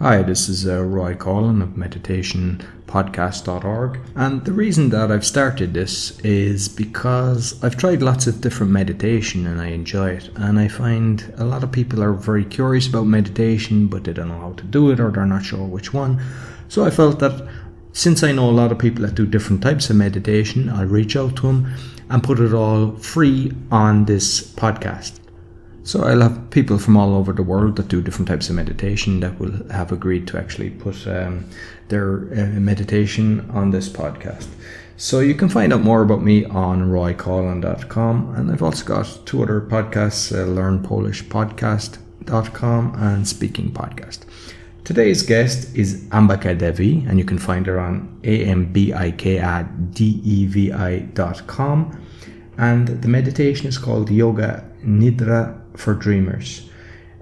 Hi, this is uh, Roy Coughlan of meditationpodcast.org. And the reason that I've started this is because I've tried lots of different meditation and I enjoy it. And I find a lot of people are very curious about meditation, but they don't know how to do it or they're not sure which one. So I felt that since I know a lot of people that do different types of meditation, I'll reach out to them and put it all free on this podcast. So I'll have people from all over the world that do different types of meditation that will have agreed to actually put um, their uh, meditation on this podcast. So you can find out more about me on roycoughlan.com and I've also got two other podcasts, uh, learnpolishpodcast.com and Speaking Podcast. Today's guest is Ambika Devi and you can find her on ambikadevi.com and the meditation is called Yoga Nidra for dreamers.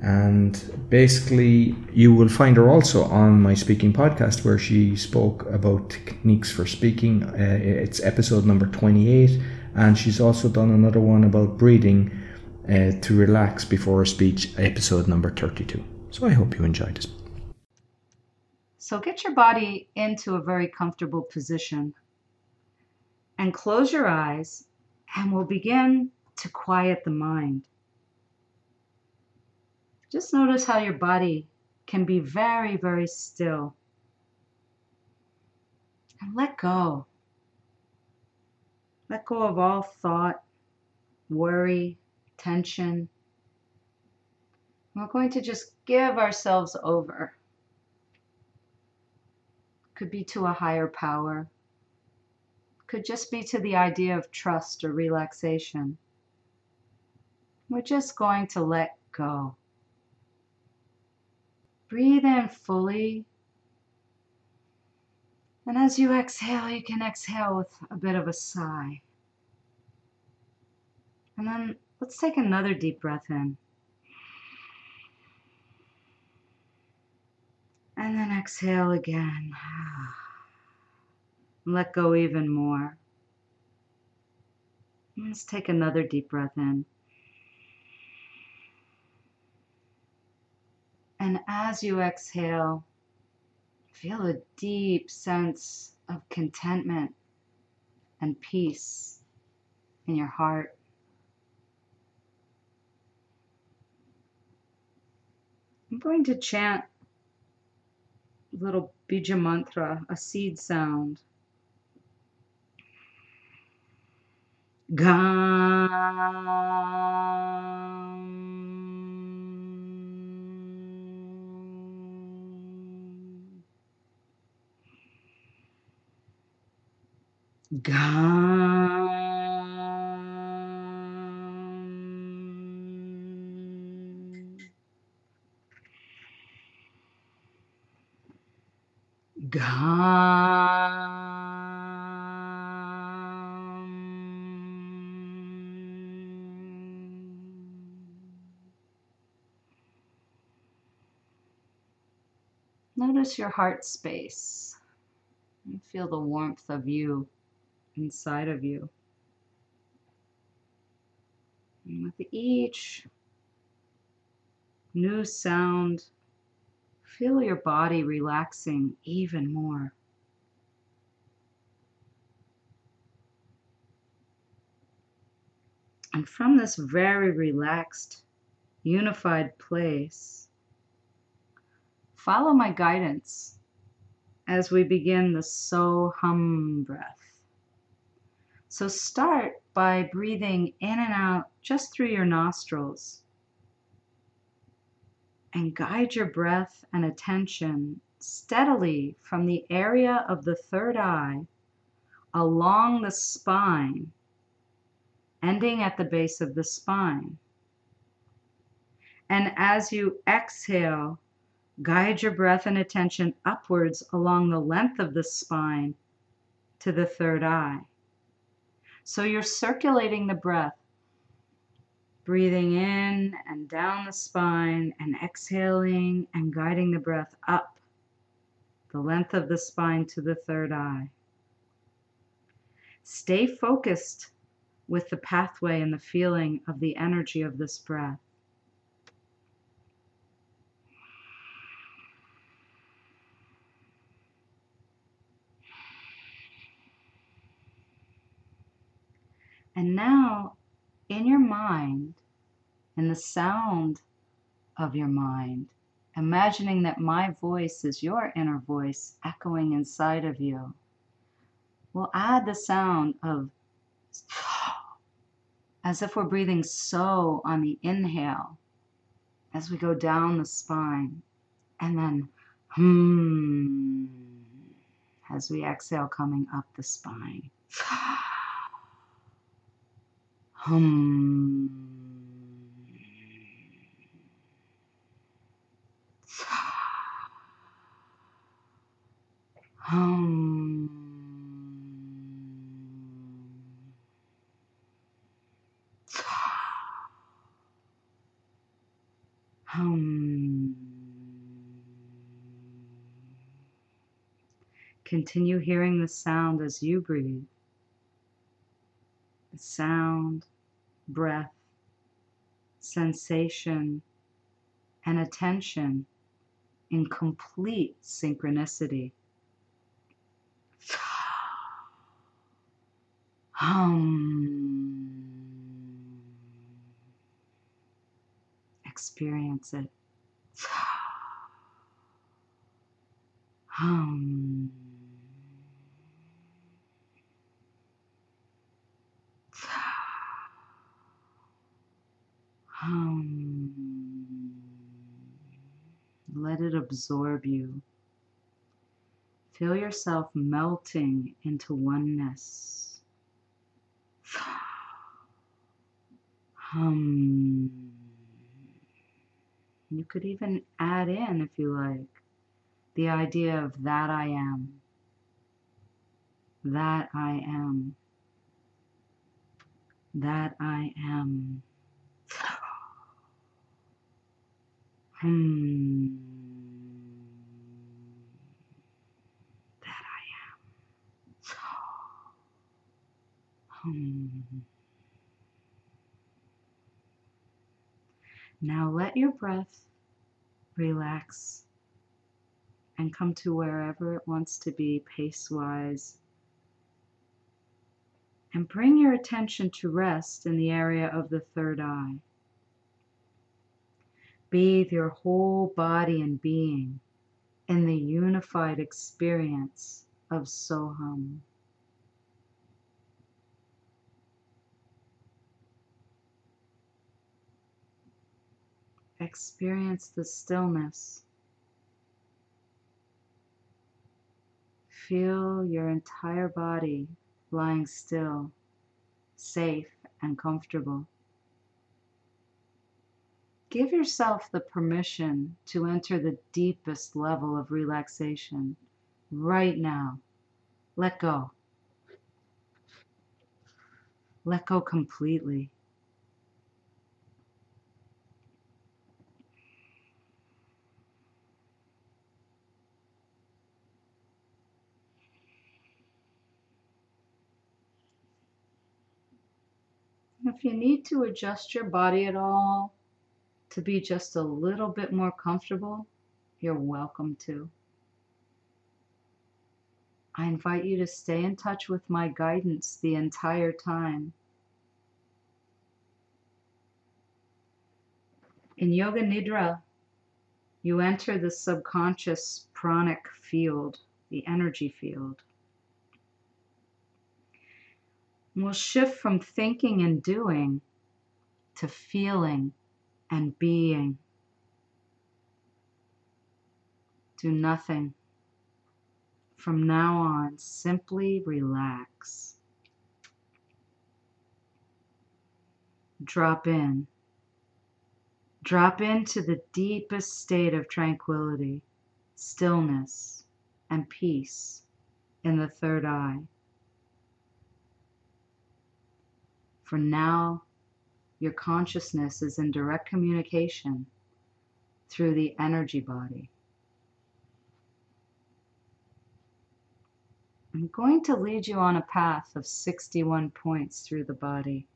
And basically, you will find her also on my speaking podcast where she spoke about techniques for speaking. Uh, it's episode number 28. And she's also done another one about breathing uh, to relax before a speech, episode number 32. So I hope you enjoyed this. So get your body into a very comfortable position and close your eyes, and we'll begin to quiet the mind. Just notice how your body can be very, very still. And let go. Let go of all thought, worry, tension. We're going to just give ourselves over. Could be to a higher power. Could just be to the idea of trust or relaxation. We're just going to let go. Breathe in fully. And as you exhale, you can exhale with a bit of a sigh. And then let's take another deep breath in. And then exhale again. Let go even more. Let's take another deep breath in. And as you exhale, feel a deep sense of contentment and peace in your heart. I'm going to chant a little bija mantra, a seed sound. Gam. Gum. Notice your heart space and feel the warmth of you inside of you. And with each new sound, feel your body relaxing even more. And from this very relaxed, unified place, follow my guidance as we begin the So Hum breath. So start by breathing in and out just through your nostrils. And guide your breath and attention steadily from the area of the third eye along the spine, ending at the base of the spine. And as you exhale, guide your breath and attention upwards along the length of the spine to the third eye. So you're circulating the breath, breathing in and down the spine and exhaling and guiding the breath up the length of the spine to the third eye. Stay focused with the pathway and the feeling of the energy of this breath. And now, in your mind, in the sound of your mind, imagining that my voice is your inner voice echoing inside of you, we'll add the sound of as if we're breathing so on the inhale as we go down the spine, and then hmm as we exhale coming up the spine. Hum. Hum. Hum. Continue hearing the sound as you breathe. The sound breath, sensation, and attention in complete synchronicity. Hum. Experience it. Hum. Hum. Let it absorb you. Feel yourself melting into oneness. Hum. You could even add in, if you like, the idea of that I am. That I am. That I am. Hmm. That I am. Hmm. Now let your breath relax and come to wherever it wants to be pace wise. And bring your attention to rest in the area of the third eye. Bathe your whole body and being in the unified experience of Soham. Experience the stillness. Feel your entire body lying still, safe and comfortable. Give yourself the permission to enter the deepest level of relaxation right now. Let go. Let go completely. If you need to adjust your body at all, to be just a little bit more comfortable, you're welcome to. I invite you to stay in touch with my guidance the entire time. In Yoga Nidra, you enter the subconscious pranic field, the energy field. We'll shift from thinking and doing to feeling and being. Do nothing. From now on, simply relax. Drop in. Drop into the deepest state of tranquility, stillness, and peace in the third eye. For now, your consciousness is in direct communication through the energy body. I'm going to lead you on a path of 61 points through the body.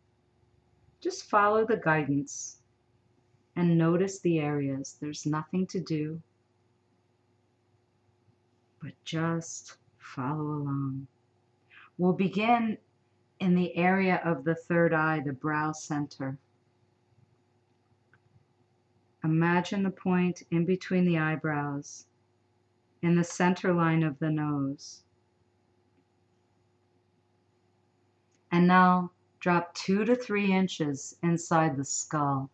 Just follow the guidance and notice the areas. There's nothing to do, but just follow along. We'll begin in the area of the third eye, the brow center. Imagine the point in between the eyebrows, in the center line of the nose. And now drop two to three inches inside the skull.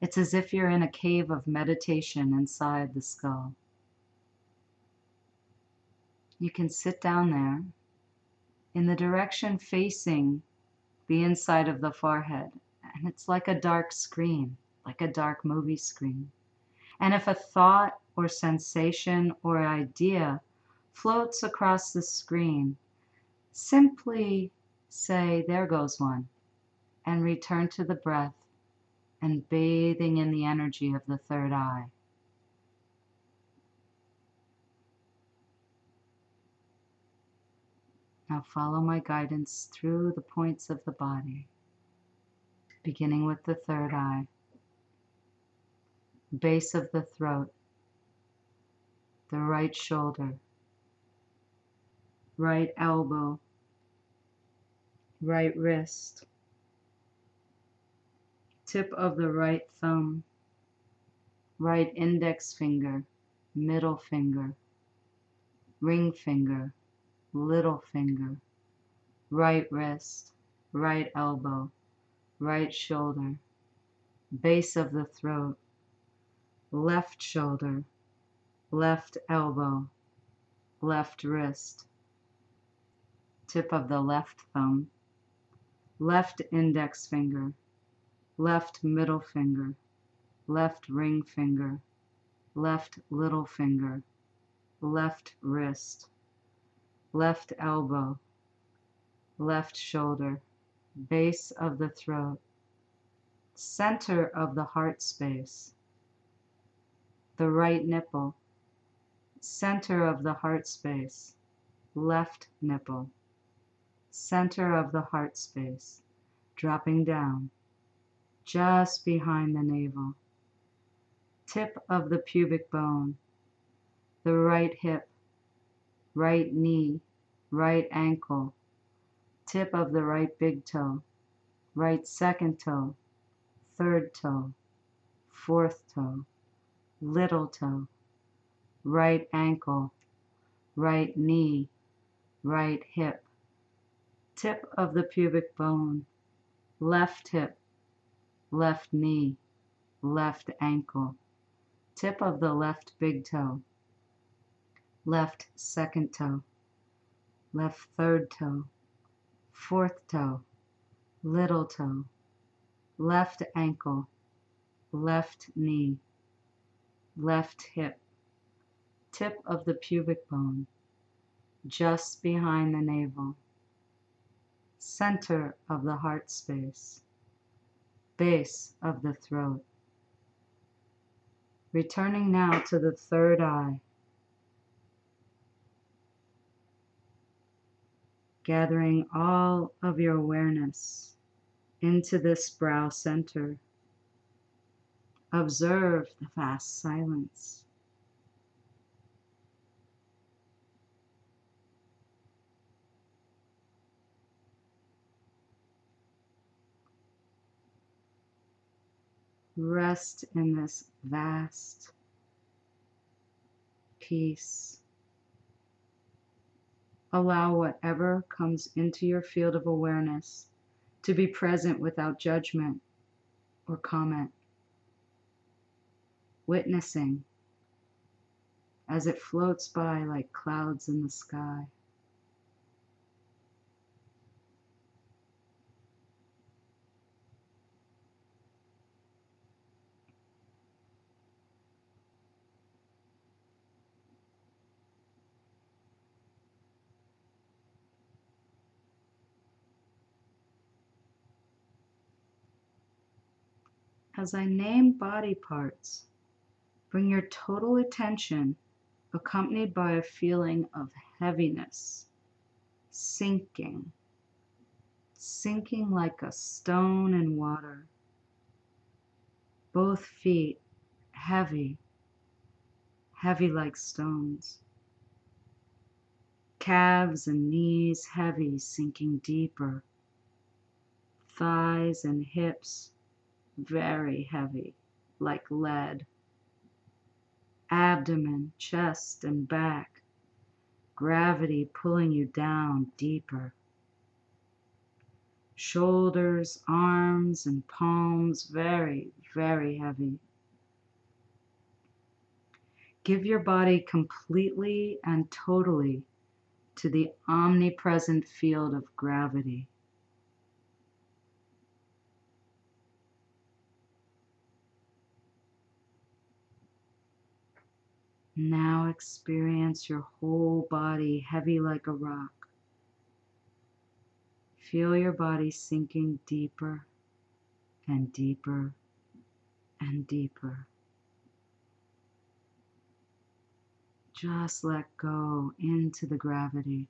It's as if you're in a cave of meditation inside the skull. You can sit down there in the direction facing the inside of the forehead, and it's like a dark screen, like a dark movie screen. And if a thought or sensation or idea floats across the screen, simply say, There goes one, and return to the breath and bathing in the energy of the third eye. Now follow my guidance through the points of the body, beginning with the third eye, base of the throat, the right shoulder, right elbow, right wrist, tip of the right thumb, right index finger, middle finger, ring finger, little finger, right wrist, right elbow, right shoulder, base of the throat, left shoulder, left elbow, left wrist, tip of the left thumb, left index finger, left middle finger, left ring finger, left little finger, left wrist, left elbow, left shoulder, base of the throat, center of the heart space, the right nipple, center of the heart space, left nipple, center of the heart space, dropping down just behind the navel, tip of the pubic bone, the right hip, right knee, right ankle, tip of the right big toe, right second toe, third toe, fourth toe, little toe, right ankle, right knee, right hip, tip of the pubic bone, left hip, left knee, left ankle, tip of the left big toe, left second toe, left third toe, fourth toe, little toe, left ankle, left knee, left hip, tip of the pubic bone, just behind the navel, center of the heart space. Base of the throat. Returning now to the third eye. Gathering all of your awareness into this brow center. Observe the vast silence. Rest in this vast peace. Allow whatever comes into your field of awareness to be present without judgment or comment. Witnessing as it floats by like clouds in the sky. As I name body parts, bring your total attention accompanied by a feeling of heaviness, sinking, sinking like a stone in water. Both feet heavy, heavy like stones. Calves and knees heavy, sinking deeper thighs and hips very heavy, like lead. Abdomen, chest, and back, gravity pulling you down deeper. Shoulders, arms, and palms very, very heavy. Give your body completely and totally to the omnipresent field of gravity. Now experience your whole body heavy like a rock. Feel your body sinking deeper and deeper and deeper. Just let go into the gravity.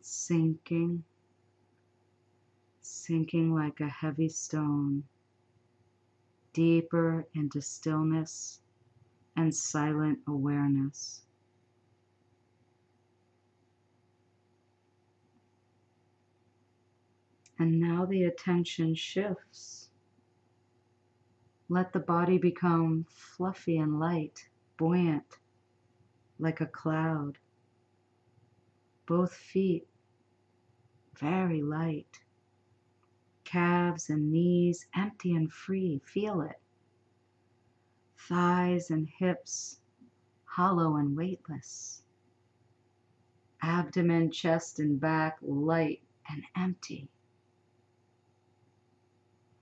Sinking, sinking like a heavy stone deeper into stillness and silent awareness. And now the attention shifts. Let the body become fluffy and light, buoyant, like a cloud. Both feet very light calves and knees empty and free. Feel it. Thighs and hips hollow and weightless. Abdomen, chest, and back light and empty.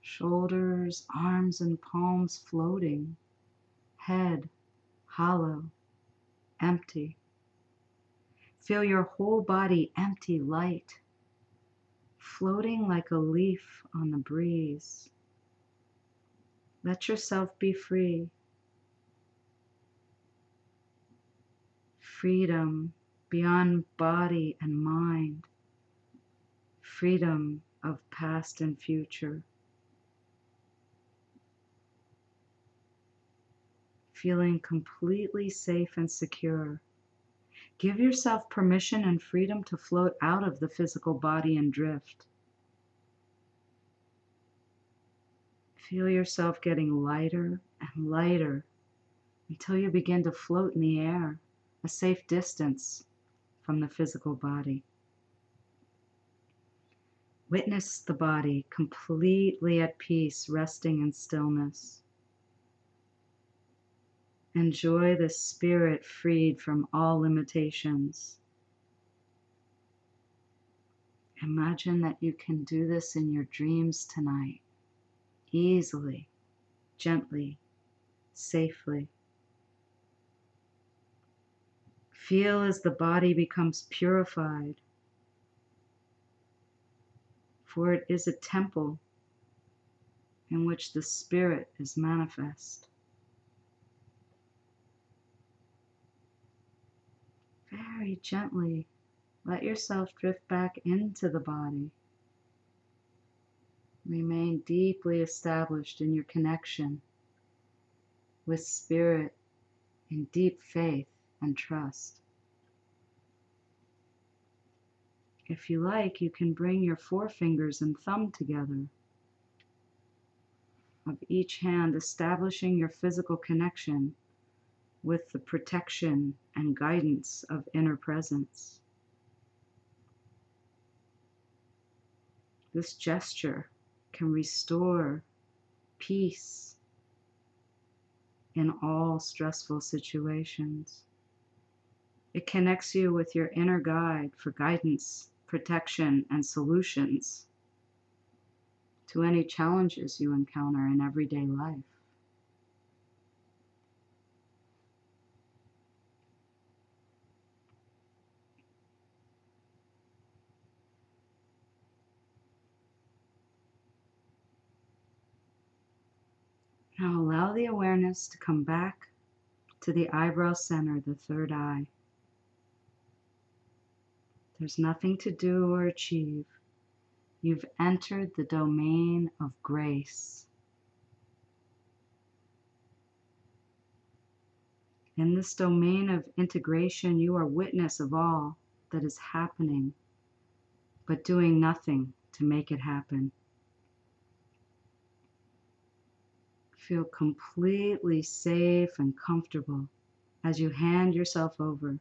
Shoulders, arms, and palms floating. Head hollow, empty. Feel your whole body empty, light floating like a leaf on the breeze. Let yourself be free. Freedom beyond body and mind. Freedom of past and future. Feeling completely safe and secure. Give yourself permission and freedom to float out of the physical body and drift. Feel yourself getting lighter and lighter until you begin to float in the air, a safe distance from the physical body. Witness the body completely at peace, resting in stillness. Enjoy the spirit freed from all limitations. Imagine that you can do this in your dreams tonight, easily, gently, safely. Feel as the body becomes purified, for it is a temple in which the Spirit is manifest. Very gently let yourself drift back into the body. Remain deeply established in your connection with spirit in deep faith and trust. If you like, you can bring your forefingers and thumb together, of each hand establishing your physical connection with the protection and guidance of inner presence. This gesture can restore peace in all stressful situations. It connects you with your inner guide for guidance, protection, and solutions to any challenges you encounter in everyday life. Now allow the awareness to come back to the eyebrow center, the third eye. There's nothing to do or achieve. You've entered the domain of grace. In this domain of integration, you are witness of all that is happening, but doing nothing to make it happen. Feel completely safe and comfortable as you hand yourself over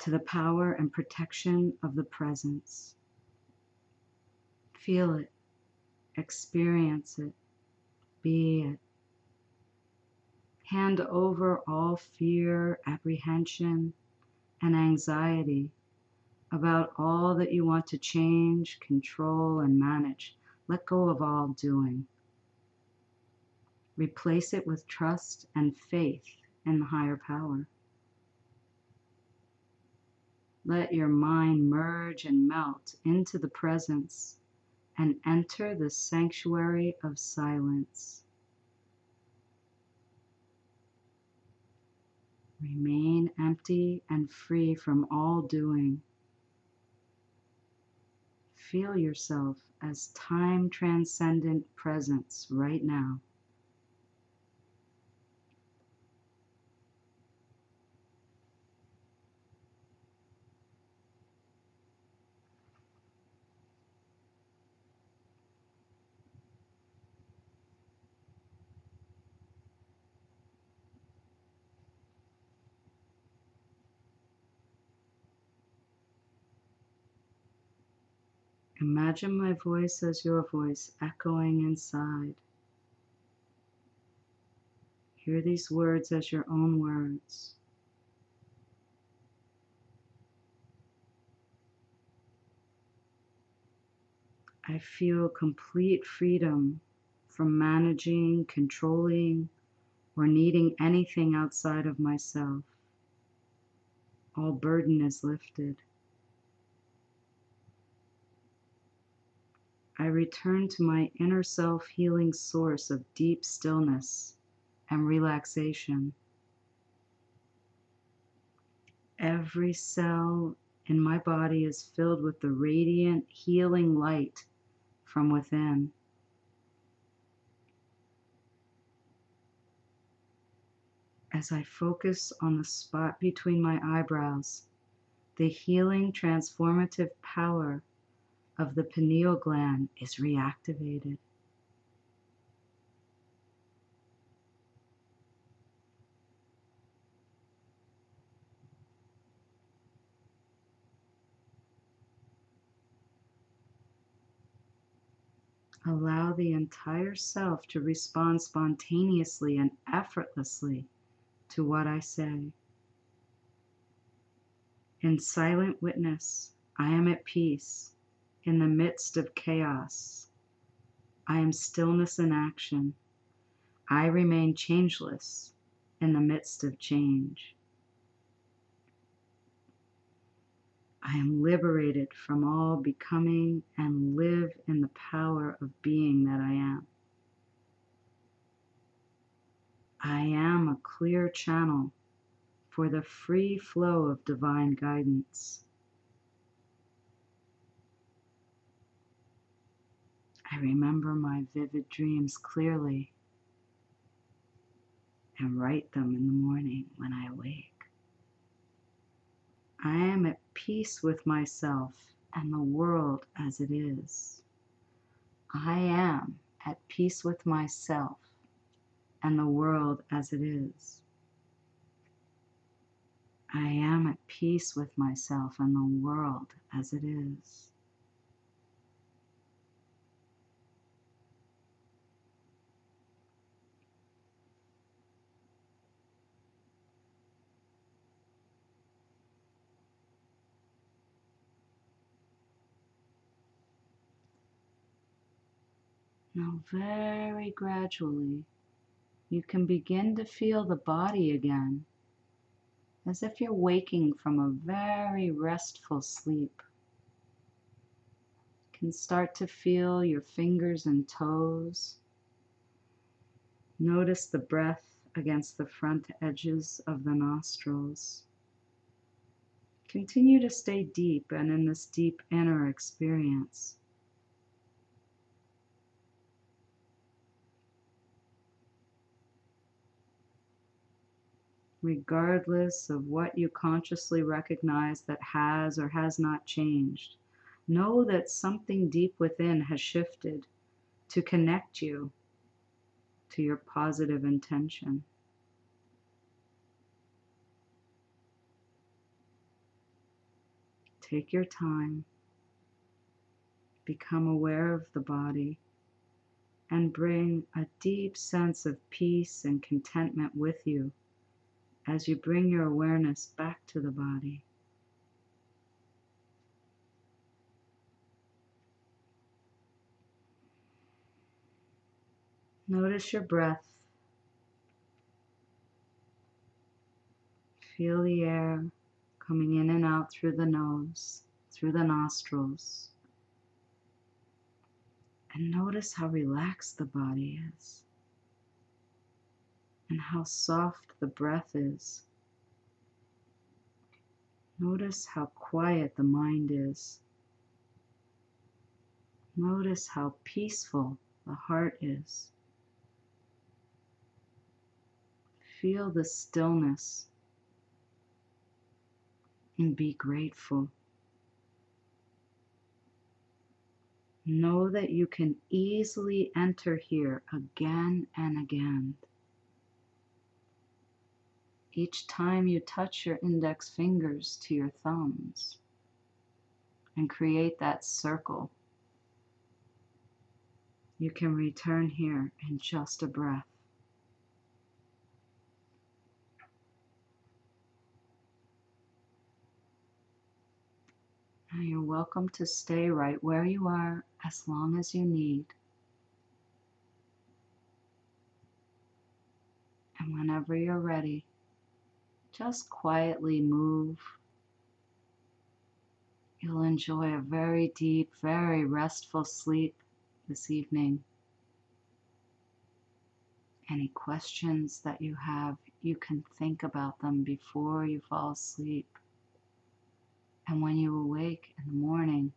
to the power and protection of the presence. Feel it, experience it, be it. Hand over all fear, apprehension, and anxiety about all that you want to change, control, and manage. Let go of all doing. Replace it with trust and faith in the higher power. Let your mind merge and melt into the presence and enter the sanctuary of silence. Remain empty and free from all doing. Feel yourself as time transcendent presence right now. Imagine my voice as your voice echoing inside. Hear these words as your own words. I feel complete freedom from managing, controlling, or needing anything outside of myself. All burden is lifted. I return to my inner self healing source of deep stillness and relaxation. Every cell in my body is filled with the radiant healing light from within. As I focus on the spot between my eyebrows, the healing transformative power of the pineal gland is reactivated. Allow the entire self to respond spontaneously and effortlessly to what I say. In silent witness, I am at peace in the midst of chaos. I am stillness in action. I remain changeless in the midst of change. I am liberated from all becoming and live in the power of being that I am. I am a clear channel for the free flow of divine guidance. I remember my vivid dreams clearly and write them in the morning when I awake. I am at peace with myself and the world as it is. I am at peace with myself and the world as it is. I am at peace with myself and the world as it is. Now, very gradually, you can begin to feel the body again, as if you're waking from a very restful sleep. You can start to feel your fingers and toes. Notice the breath against the front edges of the nostrils. Continue to stay deep and in this deep inner experience. Regardless of what you consciously recognize that has or has not changed. Know that something deep within has shifted to connect you to your positive intention. Take your time, become aware of the body, and bring a deep sense of peace and contentment with you as you bring your awareness back to the body. Notice your breath. Feel the air coming in and out through the nose, through the nostrils. And notice how relaxed the body is and how soft the breath is. Notice how quiet the mind is. Notice how peaceful the heart is. Feel the stillness and be grateful. Know that you can easily enter here again and again. Each time you touch your index fingers to your thumbs and create that circle, you can return here in just a breath. Now you're welcome to stay right where you are as long as you need. And whenever you're ready, just quietly move. You'll enjoy a very deep, very restful sleep this evening. Any questions that you have, you can think about them before you fall asleep. And when you awake in the morning,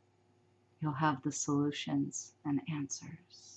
you'll have the solutions and answers.